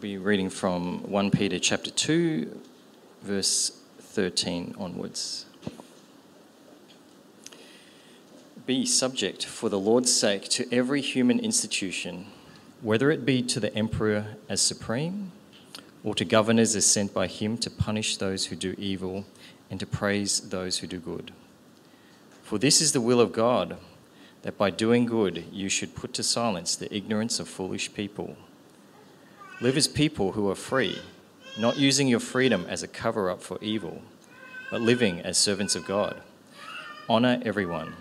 be reading from 1 Peter chapter 2, verse 13 onwards. Be subject for the Lord's sake to every human institution, whether it be to the emperor as supreme, or to governors as sent by him to punish those who do evil and to praise those who do good. For this is the will of God, that by doing good you should put to silence the ignorance of foolish people. Live as people who are free, not using your freedom as a cover up for evil, but living as servants of God. Honor everyone,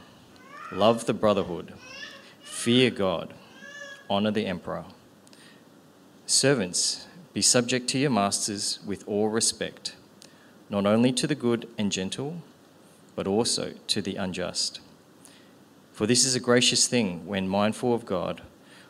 love the brotherhood, fear God, honor the emperor. Servants, be subject to your masters with all respect, not only to the good and gentle, but also to the unjust. For this is a gracious thing when mindful of God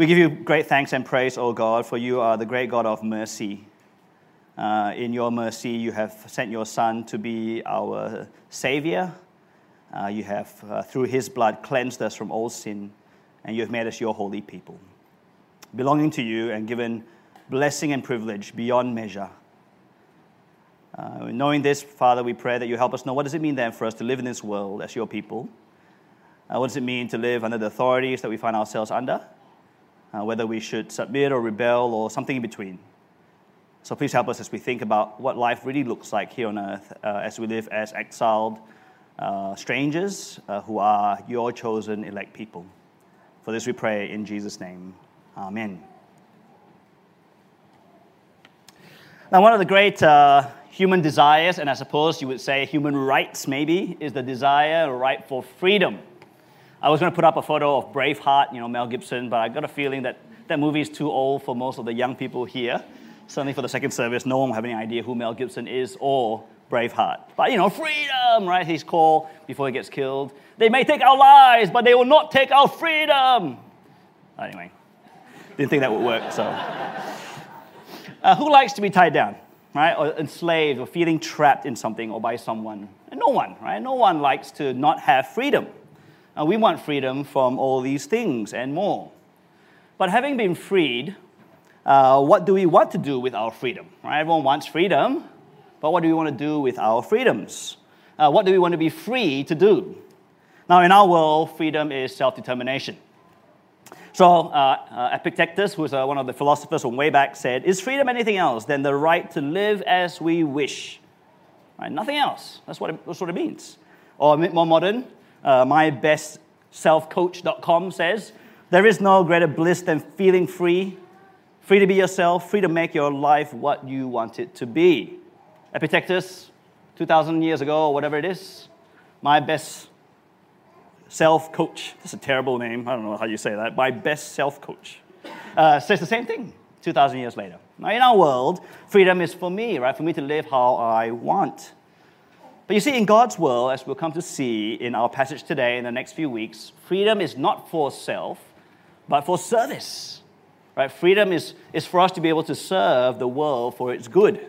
We give you great thanks and praise, O God, for you are the great God of mercy. Uh, in your mercy, you have sent your Son to be our Savior. Uh, you have, uh, through his blood, cleansed us from all sin, and you have made us your holy people. Belonging to you and given blessing and privilege beyond measure. Uh, knowing this, Father, we pray that you help us know what does it mean then for us to live in this world as your people? Uh, what does it mean to live under the authorities that we find ourselves under? Uh, whether we should submit or rebel or something in between. So please help us as we think about what life really looks like here on earth uh, as we live as exiled uh, strangers uh, who are your chosen elect people. For this we pray in Jesus' name. Amen. Now, one of the great uh, human desires, and I suppose you would say human rights maybe, is the desire right for freedom. I was going to put up a photo of Braveheart, you know, Mel Gibson, but I got a feeling that that movie is too old for most of the young people here. Certainly for the second service, no one will have any idea who Mel Gibson is or Braveheart. But you know, freedom, right? His call before he gets killed. They may take our lives, but they will not take our freedom. Anyway, didn't think that would work, so. Uh, who likes to be tied down, right? Or enslaved or feeling trapped in something or by someone? No one, right? No one likes to not have freedom. Uh, we want freedom from all these things and more. But having been freed, uh, what do we want to do with our freedom? Right? Everyone wants freedom, but what do we want to do with our freedoms? Uh, what do we want to be free to do? Now, in our world, freedom is self determination. So, uh, uh, Epictetus, who's uh, one of the philosophers from way back, said, Is freedom anything else than the right to live as we wish? Right? Nothing else. That's what, it, that's what it means. Or a bit more modern, uh, mybestselfcoach.com says, There is no greater bliss than feeling free, free to be yourself, free to make your life what you want it to be. Epictetus, 2,000 years ago, or whatever it is, my best self coach, that's a terrible name, I don't know how you say that, my best self coach, uh, says the same thing 2,000 years later. Now, in our world, freedom is for me, right? For me to live how I want. But you see, in God's world, as we'll come to see in our passage today in the next few weeks, freedom is not for self, but for service. Right? Freedom is, is for us to be able to serve the world for its good.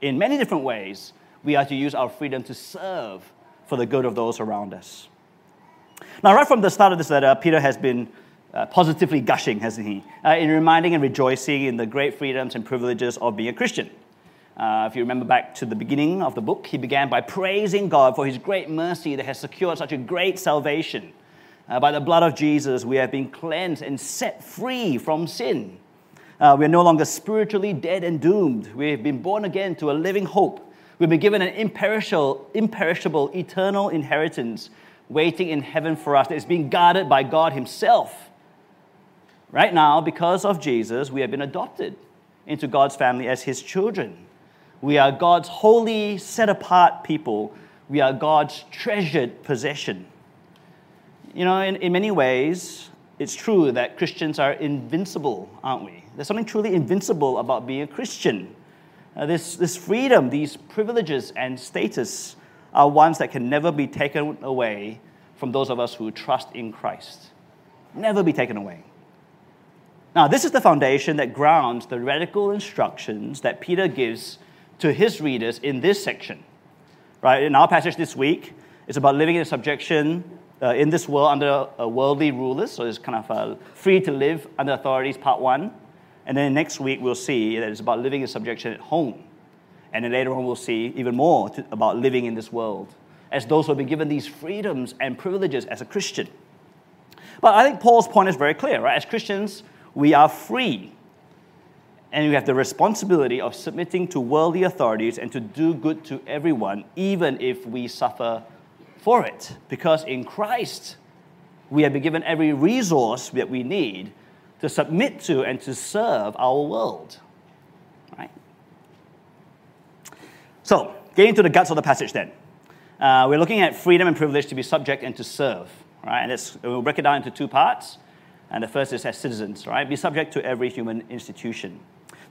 In many different ways, we are to use our freedom to serve for the good of those around us. Now, right from the start of this letter, Peter has been uh, positively gushing, hasn't he, uh, in reminding and rejoicing in the great freedoms and privileges of being a Christian. Uh, if you remember back to the beginning of the book, he began by praising God for his great mercy that has secured such a great salvation. Uh, by the blood of Jesus, we have been cleansed and set free from sin. Uh, we are no longer spiritually dead and doomed. We've been born again to a living hope. We've been given an imperishable, imperishable eternal inheritance waiting in heaven for us that is being guarded by God Himself. Right now, because of Jesus, we have been adopted into God's family as His children. We are God's holy, set apart people. We are God's treasured possession. You know, in, in many ways, it's true that Christians are invincible, aren't we? There's something truly invincible about being a Christian. Uh, this, this freedom, these privileges and status are ones that can never be taken away from those of us who trust in Christ. Never be taken away. Now, this is the foundation that grounds the radical instructions that Peter gives to his readers in this section. Right? In our passage this week, it's about living in subjection uh, in this world under uh, worldly rulers. So it's kind of uh, free to live under authorities, part one. And then next week, we'll see that it's about living in subjection at home. And then later on, we'll see even more to, about living in this world as those who have been given these freedoms and privileges as a Christian. But I think Paul's point is very clear, right? As Christians, we are free. And we have the responsibility of submitting to worldly authorities and to do good to everyone, even if we suffer for it. Because in Christ, we have been given every resource that we need to submit to and to serve our world. Right? So, getting to the guts of the passage then. Uh, we're looking at freedom and privilege to be subject and to serve. Right? And we'll break it down into two parts. And the first is as citizens, right? Be subject to every human institution.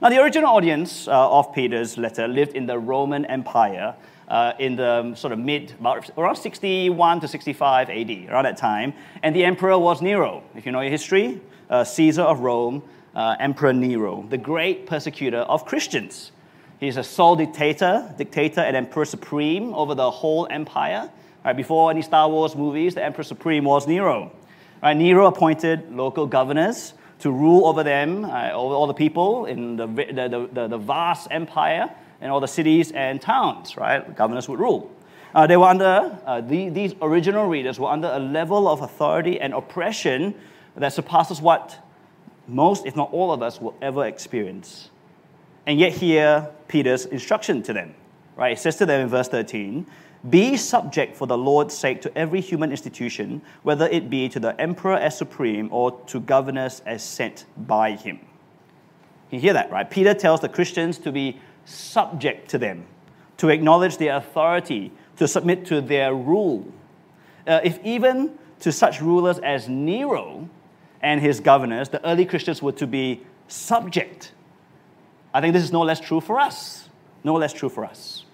Now, the original audience uh, of Peter's letter lived in the Roman Empire uh, in the sort of mid, around 61 to 65 AD, around that time. And the emperor was Nero. If you know your history, uh, Caesar of Rome, uh, Emperor Nero, the great persecutor of Christians. He's a sole dictator, dictator and emperor supreme over the whole empire. Right, before any Star Wars movies, the emperor supreme was Nero. Right, Nero appointed local governors to rule over them, uh, over all the people in the, the, the, the, vast empire and all the cities and towns, right? Governors would rule. Uh, they were under, uh, the, these original readers were under a level of authority and oppression that surpasses what most, if not all of us, will ever experience. And yet, here, Peter's instruction to them, right? It says to them in verse 13, be subject for the Lord's sake to every human institution, whether it be to the emperor as supreme or to governors as sent by him. You hear that, right? Peter tells the Christians to be subject to them, to acknowledge their authority, to submit to their rule. Uh, if even to such rulers as Nero and his governors, the early Christians were to be subject, I think this is no less true for us. No less true for us.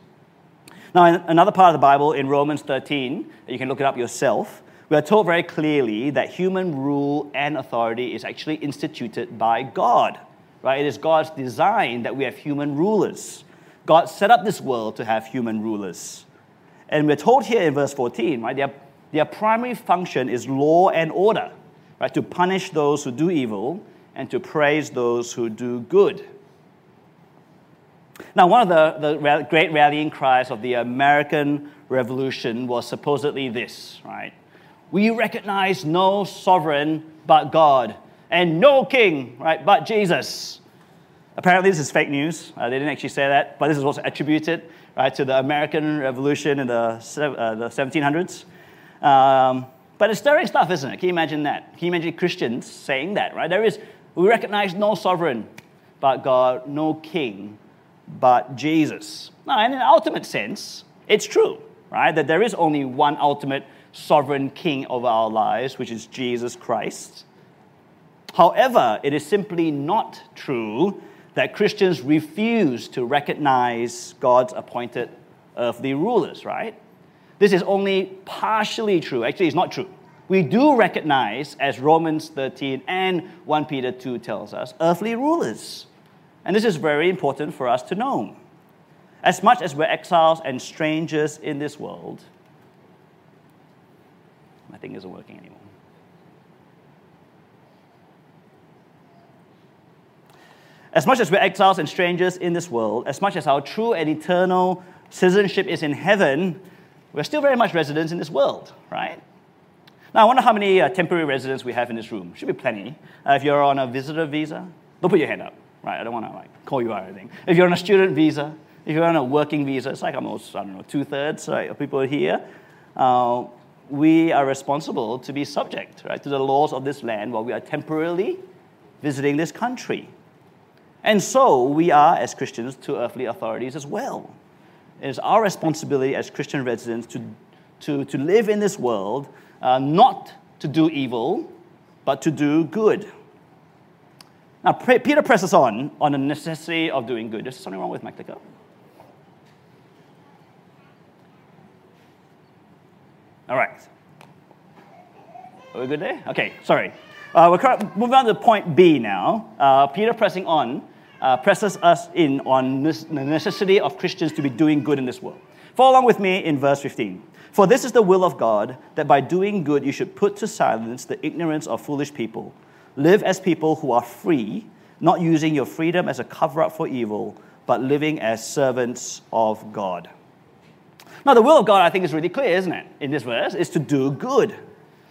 Now, in another part of the Bible, in Romans 13, you can look it up yourself, we are told very clearly that human rule and authority is actually instituted by God. Right? It is God's design that we have human rulers. God set up this world to have human rulers. And we're told here in verse 14, right, their, their primary function is law and order, right, to punish those who do evil and to praise those who do good. Now, one of the, the great rallying cries of the American Revolution was supposedly this, right? We recognize no sovereign but God, and no king, right, but Jesus. Apparently, this is fake news. Uh, they didn't actually say that, but this is what's attributed right, to the American Revolution in the, uh, the 1700s. Um, but it's stirring stuff, isn't it? Can you imagine that? Can you imagine Christians saying that, right? There is, we recognize no sovereign but God, no king but Jesus. Now, in an ultimate sense, it's true, right? That there is only one ultimate sovereign king of our lives, which is Jesus Christ. However, it is simply not true that Christians refuse to recognize God's appointed earthly rulers, right? This is only partially true. Actually, it's not true. We do recognize, as Romans 13 and 1 Peter 2 tells us, earthly rulers. And this is very important for us to know. As much as we're exiles and strangers in this world, my thing isn't working anymore. As much as we're exiles and strangers in this world, as much as our true and eternal citizenship is in heaven, we're still very much residents in this world, right? Now, I wonder how many uh, temporary residents we have in this room. Should be plenty. Uh, if you're on a visitor visa, don't put your hand up. Right? I don't want to like call you out or anything. If you're on a student visa, if you're on a working visa, it's like almost, I don't know, two thirds right, of people here. Uh, we are responsible to be subject right, to the laws of this land while we are temporarily visiting this country. And so we are, as Christians, to earthly authorities as well. It is our responsibility as Christian residents to, to, to live in this world, uh, not to do evil, but to do good. Now, Peter presses on on the necessity of doing good. Is something wrong with my clicker? All right. Are we good there? Okay, sorry. Uh, we're moving on to point B now. Uh, Peter pressing on uh, presses us in on the necessity of Christians to be doing good in this world. Follow along with me in verse 15. For this is the will of God, that by doing good you should put to silence the ignorance of foolish people. Live as people who are free, not using your freedom as a cover up for evil, but living as servants of God. Now, the will of God, I think, is really clear, isn't it, in this verse, is to do good.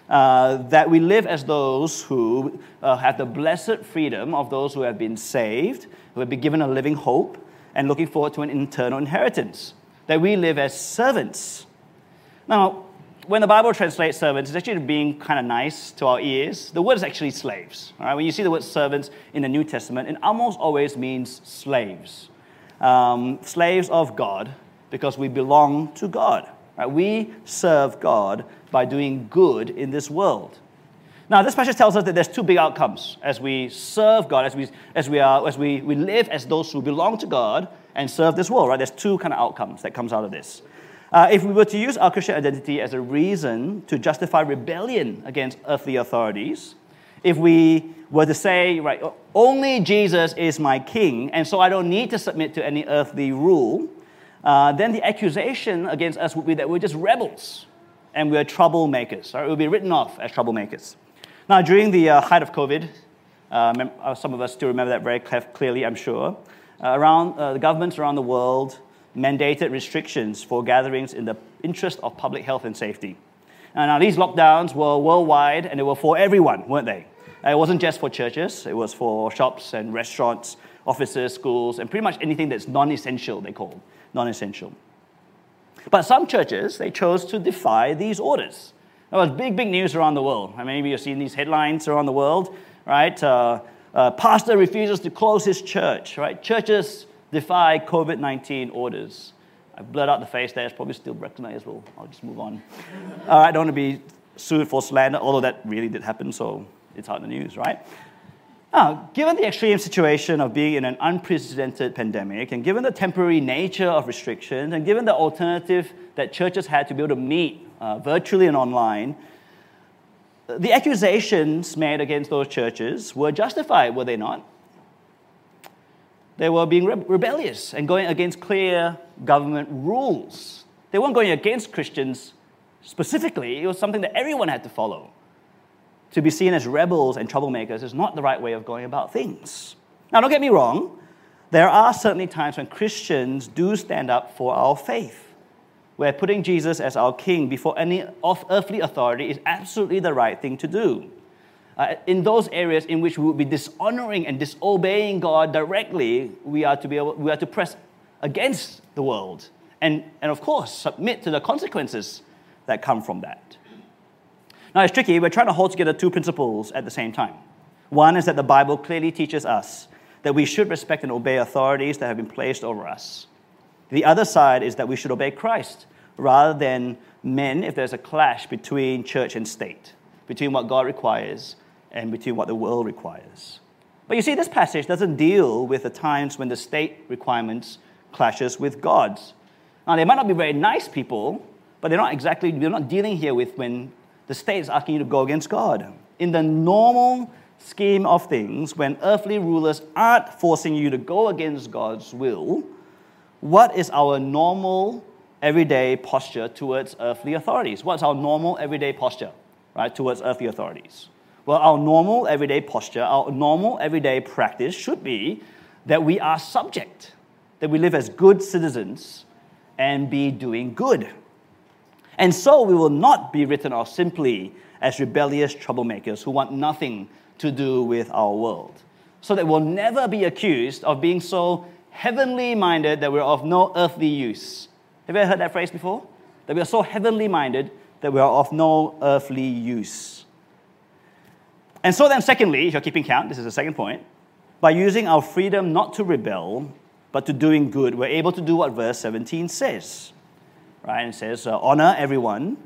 Uh, that we live as those who uh, have the blessed freedom of those who have been saved, who have been given a living hope, and looking forward to an eternal inheritance. That we live as servants. Now, when the Bible translates servants, it's actually being kind of nice to our ears. The word is actually slaves. All right? When you see the word servants in the New Testament, it almost always means slaves. Um, slaves of God because we belong to God. Right? We serve God by doing good in this world. Now, this passage tells us that there's two big outcomes as we serve God, as we, as we, are, as we, we live as those who belong to God and serve this world, right? There's two kind of outcomes that comes out of this. Uh, if we were to use our Christian identity as a reason to justify rebellion against earthly authorities, if we were to say, right, only Jesus is my king, and so I don't need to submit to any earthly rule, uh, then the accusation against us would be that we're just rebels and we're troublemakers. Right? It would be written off as troublemakers. Now, during the uh, height of COVID, uh, uh some of us still remember that very clearly, I'm sure, uh, around uh, the governments around the world mandated restrictions for gatherings in the interest of public health and safety. And now, these lockdowns were worldwide and they were for everyone, weren't they? It wasn't just for churches, it was for shops and restaurants, offices, schools, and pretty much anything that's non essential, they called non essential. But some churches, they chose to defy these orders. There was big, big news around the world. I mean, maybe you've seen these headlines around the world, right? Uh, uh, pastor refuses to close his church, right? Churches defy COVID 19 orders. I blurred out the face there, it's probably still recognizable. I'll just move on. All right, I don't want to be sued for slander, although that really did happen, so it's out in the news, right? Now, given the extreme situation of being in an unprecedented pandemic, and given the temporary nature of restrictions, and given the alternative that churches had to be able to meet uh, virtually and online, the accusations made against those churches were justified, were they not? They were being re- rebellious and going against clear government rules. They weren't going against Christians specifically, it was something that everyone had to follow to be seen as rebels and troublemakers is not the right way of going about things. Now, don't get me wrong, there are certainly times when Christians do stand up for our faith, where putting Jesus as our king before any earthly authority is absolutely the right thing to do. Uh, in those areas in which we would be dishonoring and disobeying God directly, we are to be able, we are to press against the world and, and of course submit to the consequences that come from that. Now, it's tricky. We're trying to hold together two principles at the same time. One is that the Bible clearly teaches us that we should respect and obey authorities that have been placed over us. The other side is that we should obey Christ rather than men if there's a clash between church and state, between what God requires and between what the world requires. But you see, this passage doesn't deal with the times when the state requirements clashes with God's. Now, they might not be very nice people, but they're not exactly, we're not dealing here with when the state is asking you to go against God. In the normal scheme of things, when earthly rulers aren't forcing you to go against God's will, what is our normal everyday posture towards earthly authorities? What's our normal everyday posture, right, towards earthly authorities? Well, our normal everyday posture, our normal everyday practice should be that we are subject, that we live as good citizens and be doing good. And so we will not be written off simply as rebellious troublemakers who want nothing to do with our world. so that we'll never be accused of being so heavenly minded that we're of no earthly use. Have you ever heard that phrase before? That we are so heavenly minded that we are of no earthly use. And so then, secondly, if you're keeping count, this is the second point, by using our freedom not to rebel, but to doing good, we're able to do what verse 17 says. Right? It says, uh, honor everyone,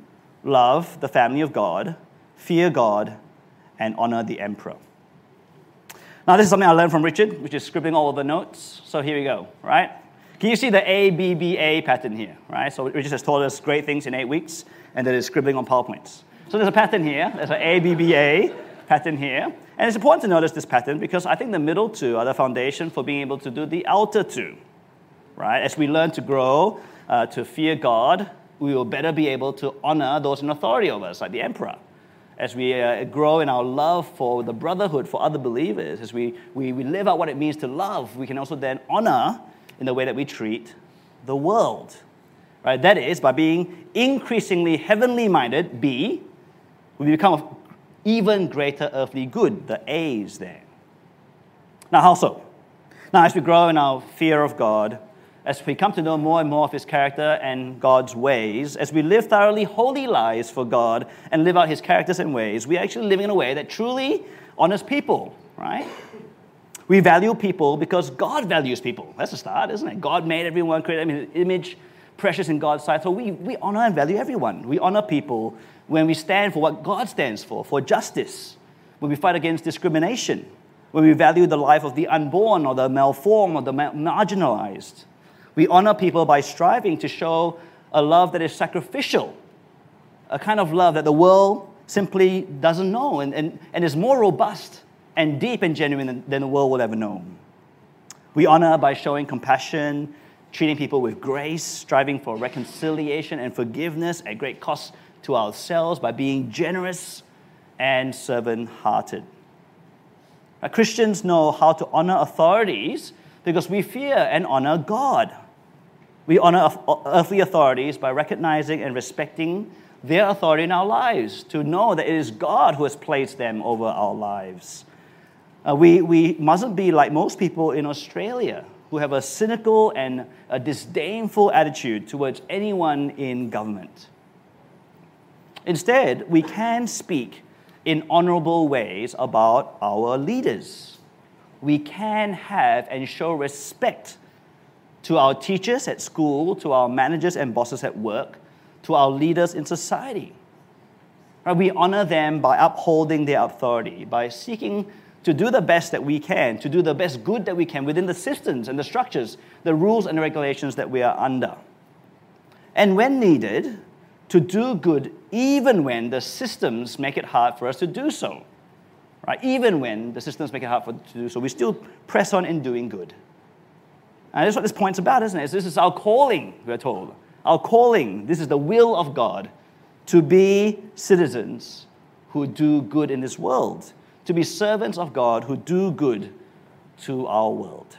love the family of God, fear God, and honor the emperor. Now, this is something I learned from Richard, which is scribbling all of the notes. So here we go, right? Can you see the A, B, B, A pattern here, right? So Richard has taught us great things in eight weeks, and then is scribbling on PowerPoints. So there's a pattern here. There's an A, B, B, A pattern here. And it's important to notice this pattern because I think the middle two are the foundation for being able to do the outer two, right? As we learn to grow, uh, to fear God, we will better be able to honor those in authority over us, like the emperor as we uh, grow in our love for the brotherhood, for other believers, as we, we, we live out what it means to love, we can also then honor in the way that we treat the world. Right? That is, by being increasingly heavenly minded, B, we become even greater earthly good, the A's there. Now, how so? Now, as we grow in our fear of God, as we come to know more and more of His character and God's ways, as we live thoroughly holy lives for God and live out His characters and ways, we're actually living in a way that truly honors people, right? We value people because God values people. That's a start, isn't it? God made everyone, created an image precious in God's sight. So we, we honor and value everyone. We honor people when we stand for what God stands for, for justice, when we fight against discrimination, when we value the life of the unborn or the malformed or the marginalized. We honor people by striving to show a love that is sacrificial, a kind of love that the world simply doesn't know and, and, and is more robust and deep and genuine than, than the world will ever know. We honor by showing compassion, treating people with grace, striving for reconciliation and forgiveness at great cost to ourselves, by being generous and servant hearted. Christians know how to honor authorities because we fear and honor God. We honor earthly authorities by recognizing and respecting their authority in our lives, to know that it is God who has placed them over our lives. Uh, we, we mustn't be like most people in Australia who have a cynical and a disdainful attitude towards anyone in government. Instead, we can speak in honorable ways about our leaders. We can have and show respect to our teachers at school, to our managers and bosses at work, to our leaders in society. We honor them by upholding their authority, by seeking to do the best that we can, to do the best good that we can within the systems and the structures, the rules and the regulations that we are under. And when needed, to do good even when the systems make it hard for us to do so. Right? Even when the systems make it hard for us to do so, we still press on in doing good. And that's what this point's about, isn't it? This is our calling, we're told. Our calling, this is the will of God to be citizens who do good in this world, to be servants of God who do good to our world.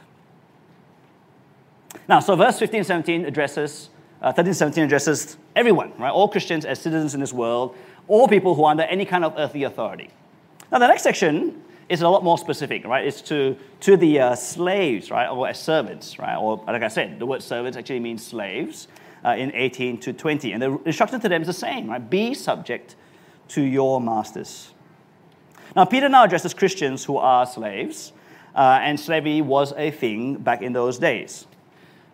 Now, so verse 15, 17 addresses, uh, 13, 17 addresses everyone, right? All Christians as citizens in this world, all people who are under any kind of earthly authority. Now, the next section is a lot more specific, right? It's to, to the uh, slaves, right, or as servants, right? Or like I said, the word servants actually means slaves uh, in 18 to 20. And the instruction to them is the same, right? Be subject to your masters. Now, Peter now addresses Christians who are slaves, uh, and slavery was a thing back in those days.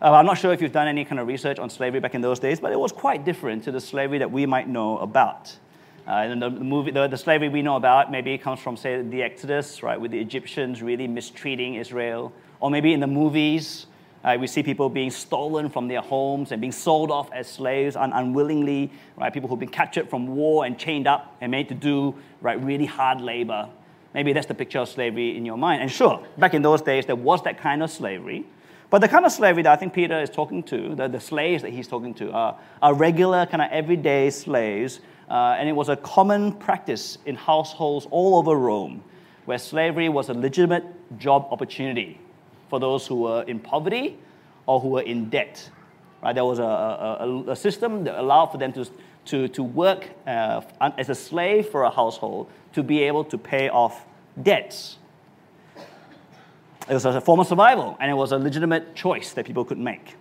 Uh, I'm not sure if you've done any kind of research on slavery back in those days, but it was quite different to the slavery that we might know about. Uh, the, movie, the, the, slavery we know about maybe comes from, say, the Exodus, right, with the Egyptians really mistreating Israel. Or maybe in the movies, uh, we see people being stolen from their homes and being sold off as slaves un- unwillingly, right? People who've been captured from war and chained up and made to do, right, really hard labor. Maybe that's the picture of slavery in your mind. And sure, back in those days, there was that kind of slavery. But the kind of slavery that I think Peter is talking to, the, the slaves that he's talking to, are, are regular, kind of everyday slaves uh, and it was a common practice in households all over Rome, where slavery was a legitimate job opportunity for those who were in poverty or who were in debt. Right? There was a, a, a system that allowed for them to, to, to work uh, as a slave for a household to be able to pay off debts. It was a form of survival, and it was a legitimate choice that people could make.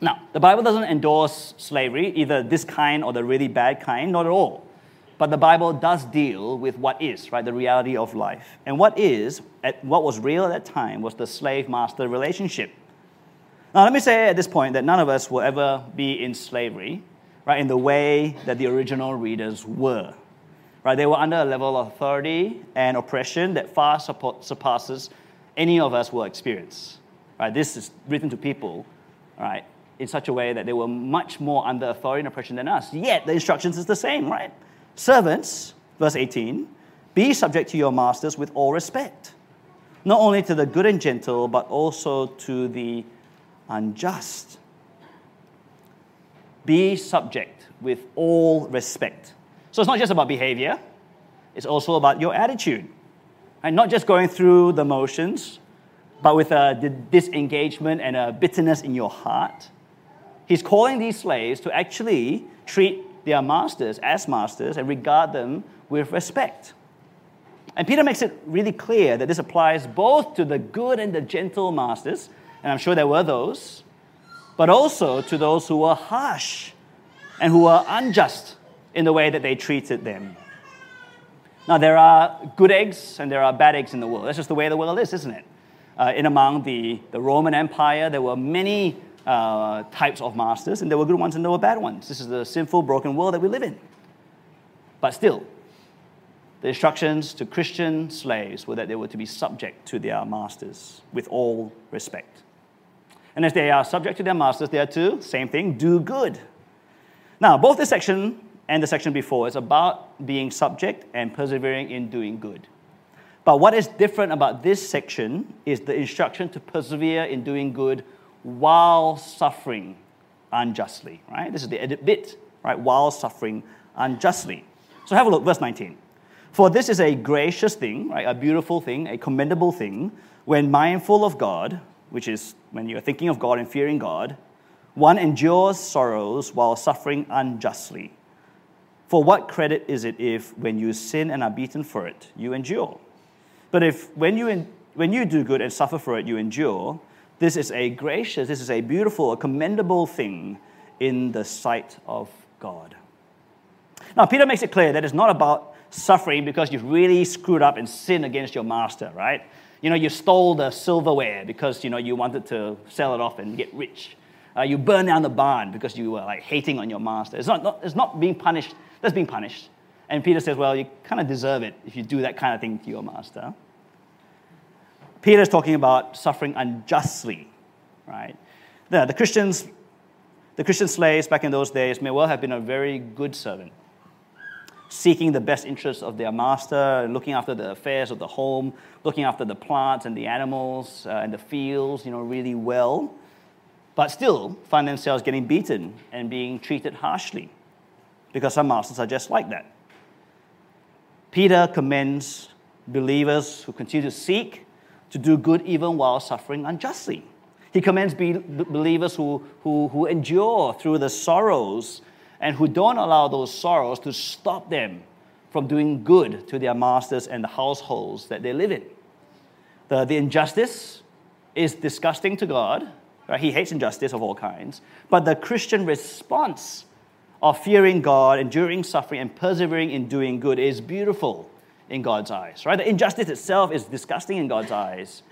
Now, the Bible doesn't endorse slavery, either this kind or the really bad kind, not at all. But the Bible does deal with what is, right, the reality of life. And what is, at, what was real at that time, was the slave master relationship. Now, let me say at this point that none of us will ever be in slavery, right, in the way that the original readers were. Right, they were under a level of authority and oppression that far surpasses any of us will experience. Right, this is written to people, right, in such a way that they were much more under authority and oppression than us. Yet the instructions is the same, right? Servants, verse 18, be subject to your masters with all respect, not only to the good and gentle, but also to the unjust. Be subject with all respect. So it's not just about behavior, it's also about your attitude. And not just going through the motions, but with uh, a disengagement and a bitterness in your heart. He's calling these slaves to actually treat their masters as masters and regard them with respect. And Peter makes it really clear that this applies both to the good and the gentle masters, and I'm sure there were those, but also to those who were harsh and who were unjust in the way that they treated them. Now, there are good eggs and there are bad eggs in the world. That's just the way the world is, isn't it? Uh, in among the, the Roman Empire, there were many uh, types of masters, and there were good ones and there were bad ones. This is the sinful, broken world that we live in. But still, the instructions to Christian slaves were that they were to be subject to their masters with all respect. And as they are subject to their masters, they are to, same thing, do good. Now, both this section and the section before is about being subject and persevering in doing good. But what is different about this section is the instruction to persevere in doing good while suffering unjustly, right? This is the edit bit, right? While suffering unjustly. So have a look, verse 19. For this is a gracious thing, right? A beautiful thing, a commendable thing, when mindful of God, which is when you're thinking of God and fearing God, one endures sorrows while suffering unjustly. For what credit is it if, when you sin and are beaten for it, you endure? But if, when you, when you do good and suffer for it, you endure, this is a gracious, this is a beautiful, a commendable thing in the sight of God. Now, Peter makes it clear that it's not about suffering because you've really screwed up and sinned against your master, right? You know, you stole the silverware because, you know, you wanted to sell it off and get rich. Uh, you burned down the barn because you were like hating on your master. It's not, not, it's not being punished, that's being punished. And Peter says, well, you kind of deserve it if you do that kind of thing to your master. Peter is talking about suffering unjustly, right? The, the Christians, the Christian slaves back in those days may well have been a very good servant, seeking the best interests of their master, looking after the affairs of the home, looking after the plants and the animals uh, and the fields, you know, really well, but still find themselves getting beaten and being treated harshly because some masters are just like that. Peter commends believers who continue to seek to do good even while suffering unjustly. He commends be- believers who, who, who endure through the sorrows and who don't allow those sorrows to stop them from doing good to their masters and the households that they live in. The, the injustice is disgusting to God. Right? He hates injustice of all kinds. But the Christian response of fearing God, enduring suffering, and persevering in doing good is beautiful in God's eyes, right? The injustice itself is disgusting in God's eyes,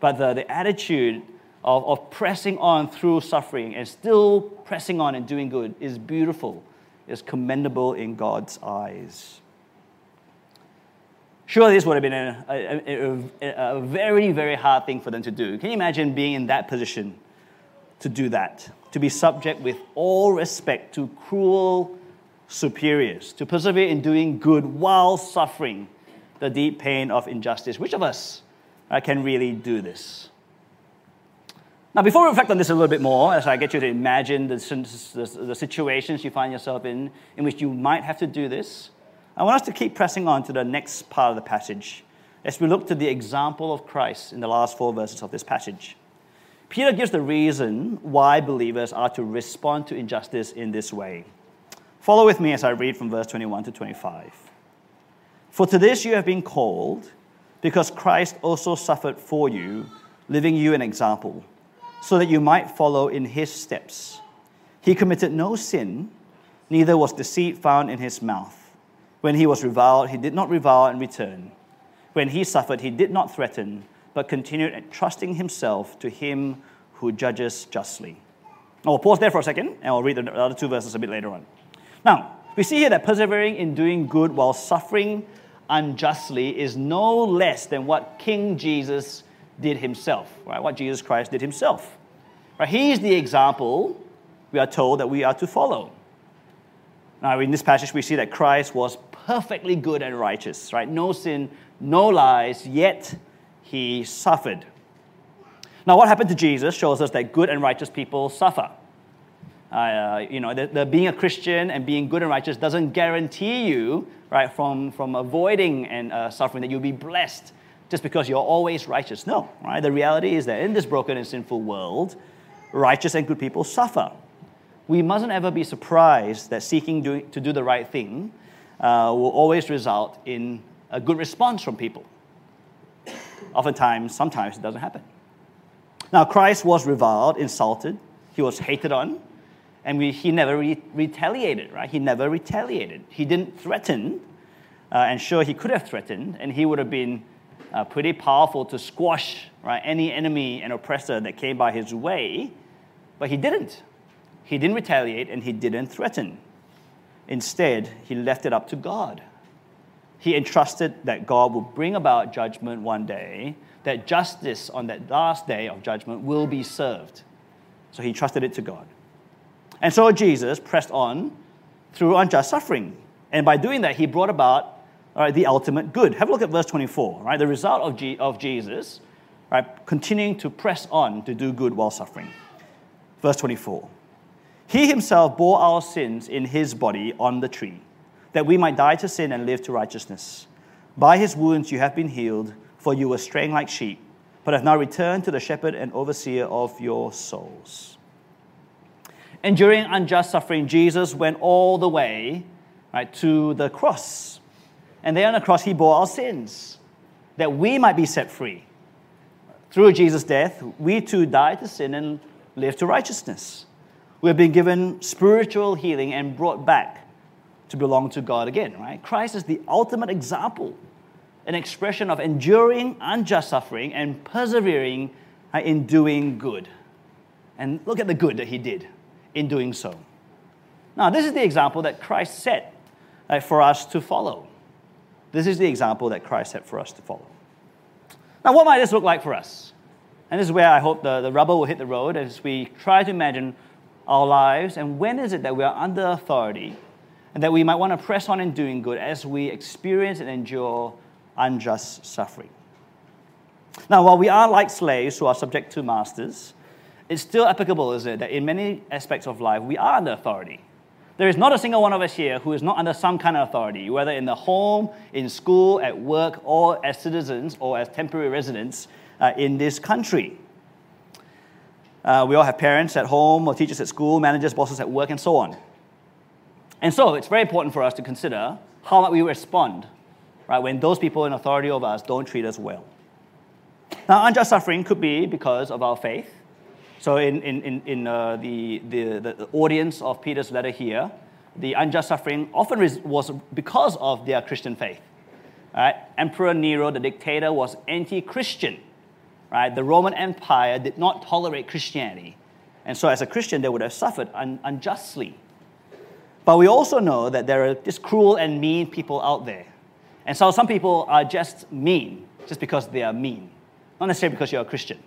but the, the attitude of, of pressing on through suffering and still pressing on and doing good is beautiful, is commendable in God's eyes. Surely this would have been a, a, a, a very, very hard thing for them to do. Can you imagine being in that position to do that? To be subject with all respect to cruel superiors, to persevere in doing good while suffering the deep pain of injustice. Which of us uh, can really do this? Now, before we reflect on this a little bit more, as I get you to imagine the, the, the, situations you find yourself in, in which you might have to do this, I want us to keep pressing on to the next part of the passage as we look to the example of Christ in the last four verses of this passage. Peter gives the reason why believers are to respond to injustice in this way. Follow with me as I read from verse 21 to 25. For to this you have been called, because Christ also suffered for you, leaving you an example, so that you might follow in his steps. He committed no sin, neither was deceit found in his mouth. When he was reviled, he did not revile in return. When he suffered, he did not threaten, but continued entrusting himself to him who judges justly. I'll pause there for a second, and I'll read the other two verses a bit later on. Now, we see here that persevering in doing good while suffering unjustly is no less than what King Jesus did himself, right? What Jesus Christ did himself. Right? He is the example we are told that we are to follow. Now, in this passage, we see that Christ was perfectly good and righteous, right? No sin, no lies, yet he suffered. Now, what happened to Jesus shows us that good and righteous people suffer. Uh, you know, the, the being a Christian and being good and righteous doesn't guarantee you, right, from, from avoiding and uh, suffering that you'll be blessed just because you're always righteous. No, right? The reality is that in this broken and sinful world, righteous and good people suffer. We mustn't ever be surprised that seeking do, to do the right thing uh, will always result in a good response from people. Oftentimes, sometimes it doesn't happen. Now, Christ was reviled, insulted, he was hated on, and we, he never re- retaliated, right? He never retaliated. He didn't threaten, uh, and sure, he could have threatened, and he would have been uh, pretty powerful to squash right, any enemy and oppressor that came by his way, but he didn't. He didn't retaliate, and he didn't threaten. Instead, he left it up to God. He entrusted that God will bring about judgment one day, that justice on that last day of judgment will be served. So he trusted it to God. And so Jesus pressed on through unjust suffering. And by doing that, he brought about right, the ultimate good. Have a look at verse 24, right? The result of, G- of Jesus, right, continuing to press on to do good while suffering. Verse 24. He himself bore our sins in his body on the tree, that we might die to sin and live to righteousness. By his wounds you have been healed, for you were straying like sheep, but have now returned to the shepherd and overseer of your souls. Enduring unjust suffering, Jesus went all the way right, to the cross. And there on the cross, he bore our sins, that we might be set free. Through Jesus' death, we too die to sin and live to righteousness. We have been given spiritual healing and brought back to belong to God again, right? Christ is the ultimate example, an expression of enduring unjust suffering and persevering in doing good. And look at the good that he did in doing so. Now, this is the example that Christ set uh, for us to follow. This is the example that Christ set for us to follow. Now, what might this look like for us? And this is where I hope the, the rubber will hit the road as we try to imagine our lives and when is it that we are under authority and that we might want to press on in doing good as we experience and endure unjust suffering. Now, while we are like slaves who are subject to masters, it's still applicable, is it, that in many aspects of life we are under authority. There is not a single one of us here who is not under some kind of authority, whether in the home, in school, at work, or as citizens or as temporary residents uh, in this country. Uh, we all have parents at home, or teachers at school, managers, bosses at work, and so on. And so it's very important for us to consider how might we respond right, when those people in authority over us don't treat us well. Now, unjust suffering could be because of our faith, so, in, in, in uh, the, the, the audience of Peter's letter here, the unjust suffering often was because of their Christian faith. Right? Emperor Nero, the dictator, was anti Christian. Right? The Roman Empire did not tolerate Christianity. And so, as a Christian, they would have suffered un- unjustly. But we also know that there are just cruel and mean people out there. And so, some people are just mean just because they are mean, not necessarily because you're a Christian.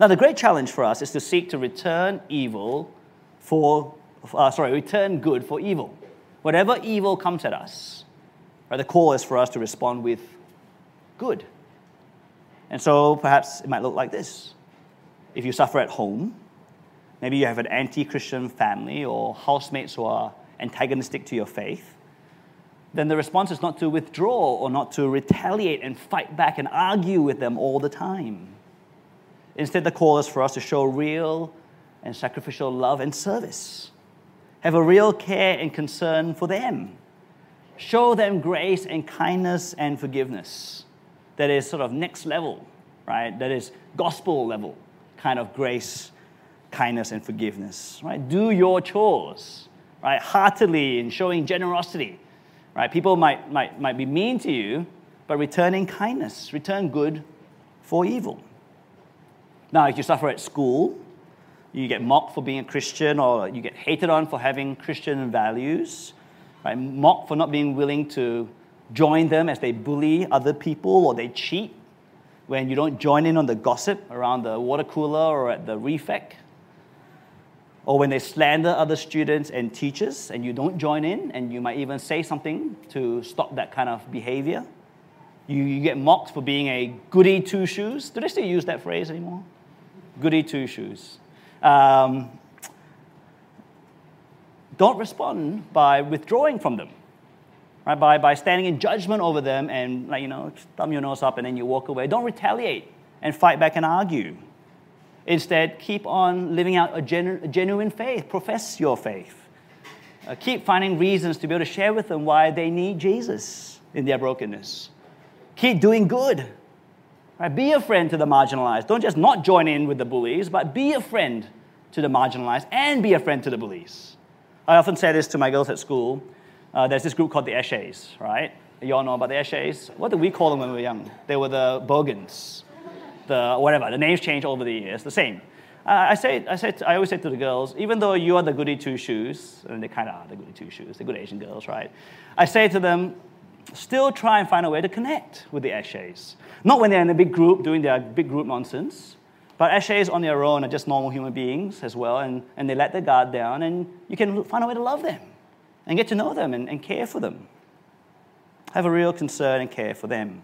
Now, the great challenge for us is to seek to return evil for, uh, sorry, return good for evil. Whatever evil comes at us, right, the call is for us to respond with good. And so perhaps it might look like this. If you suffer at home, maybe you have an anti Christian family or housemates who are antagonistic to your faith, then the response is not to withdraw or not to retaliate and fight back and argue with them all the time. Instead, the call is for us to show real and sacrificial love and service. Have a real care and concern for them. Show them grace and kindness and forgiveness that is sort of next level right? That is gospel level kind of grace, kindness, and forgiveness, right? Do your chores, right? Heartily and showing generosity, right? People might, might, might be mean to you, but returning kindness, return good for evil. Now, if you suffer at school, you get mocked for being a Christian, or you get hated on for having Christian values, right? Mocked for not being willing to join them as they bully other people or they cheat when you don't join in on the gossip around the water cooler or at the refec, or when they slander other students and teachers and you don't join in and you might even say something to stop that kind of behavior. You, you get mocked for being a goody two shoes. Do they still use that phrase anymore? Goody two shoes. Um, don't respond by withdrawing from them right? By, by standing in judgment over them and, like, you know, thumb your nose up and then you walk away. Don't retaliate and fight back and argue. Instead, keep on living out a, genu- a genuine faith. Profess your faith. Uh, keep finding reasons to be able to share with them why they need Jesus in their brokenness. Keep doing good. Right? Be a friend to the marginalized. Don't just not join in with the bullies, but be a friend to the marginalized and be a friend to the bullies. I often say this to my girls at school uh, there's this group called the Eshays, right? You all know about the Eshays. What did we call them when we were young? They were the Bogans, the whatever. The names change over the years, the same. Uh, I say, I say, I always say to the girls, even though you are the goody two shoes, and they kind of are the goody two shoes, the good Asian girls, right? I say to them, still try and find a way to connect with the Eshays. Not when they're in a big group doing their big group nonsense, but Eshays on their own are just normal human beings as well, and, and they let their guard down, and you can find a way to love them and get to know them and, and care for them. Have a real concern and care for them.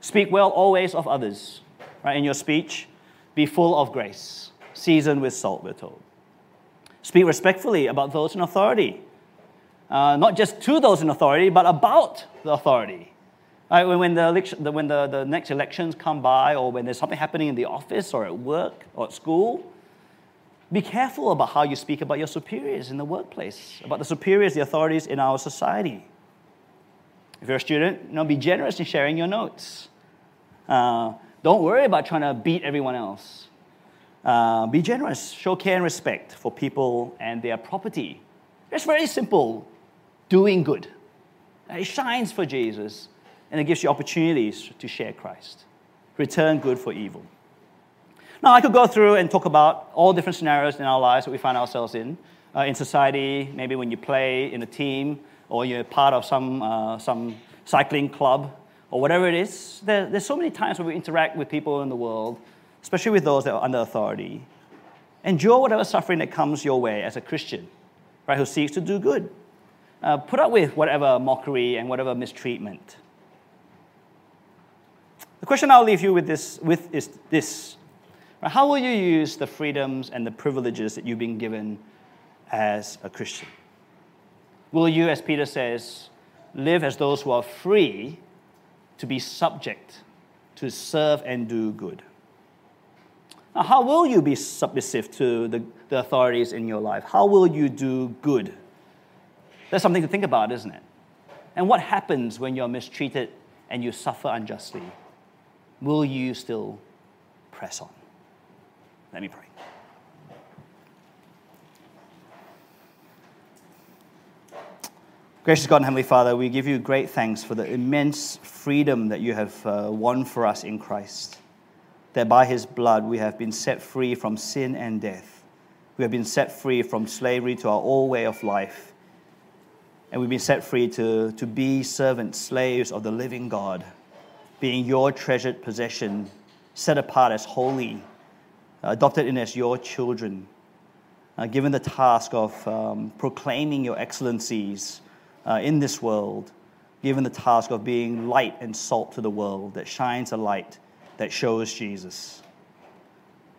Speak well always of others, right? In your speech, be full of grace, seasoned with salt, we're told. Speak respectfully about those in authority, uh, not just to those in authority, but about the authority. Right? When, the, when the, the next elections come by, or when there's something happening in the office or at work or at school, be careful about how you speak about your superiors in the workplace, about the superiors, the authorities in our society. If you're a student, you know, be generous in sharing your notes. Uh, don't worry about trying to beat everyone else. Uh, be generous, show care and respect for people and their property. It's very simple doing good. It shines for Jesus and it gives you opportunities to share Christ. Return good for evil. Now, I could go through and talk about all different scenarios in our lives that we find ourselves in. Uh, in society, maybe when you play in a team or you're part of some, uh, some cycling club or whatever it is. There, there's so many times where we interact with people in the world, especially with those that are under authority. Endure whatever suffering that comes your way as a Christian, right, who seeks to do good. Uh, put up with whatever mockery and whatever mistreatment. The question I'll leave you with, this, with is this how will you use the freedoms and the privileges that you've been given as a Christian? Will you, as Peter says, live as those who are free to be subject, to serve and do good? Now, how will you be submissive to the, the authorities in your life? How will you do good? That's something to think about, isn't it? And what happens when you're mistreated and you suffer unjustly? Will you still press on? Let me pray. Gracious God and Heavenly Father, we give you great thanks for the immense freedom that you have uh, won for us in Christ. That by his blood we have been set free from sin and death. We have been set free from slavery to our old way of life. And we've been set free to, to be servants, slaves of the living God, being your treasured possession, set apart as holy adopted in as your children, uh, given the task of um, proclaiming your excellencies uh, in this world, given the task of being light and salt to the world that shines a light that shows Jesus.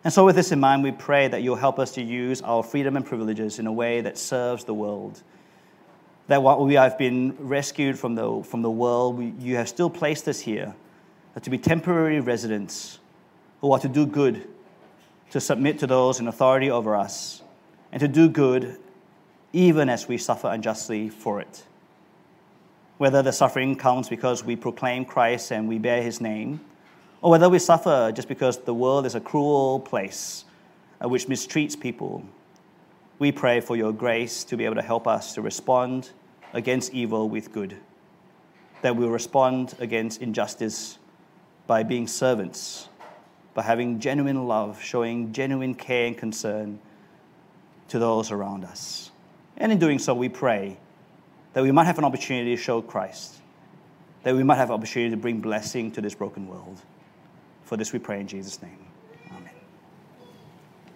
And so, with this in mind, we pray that you'll help us to use our freedom and privileges in a way that serves the world. That while we have been rescued from the, from the world, we, you have still placed us here to be temporary residents who are to do good to submit to those in authority over us, and to do good even as we suffer unjustly for it. Whether the suffering comes because we proclaim Christ and we bear his name, or whether we suffer just because the world is a cruel place uh, which mistreats people, we pray for your grace to be able to help us to respond against evil with good, that we'll respond against injustice by being servants, by having genuine love, showing genuine care and concern to those around us. And in doing so, we pray that we might have an opportunity to show Christ, that we might have an opportunity to bring blessing to this broken world. For this we pray in Jesus' name.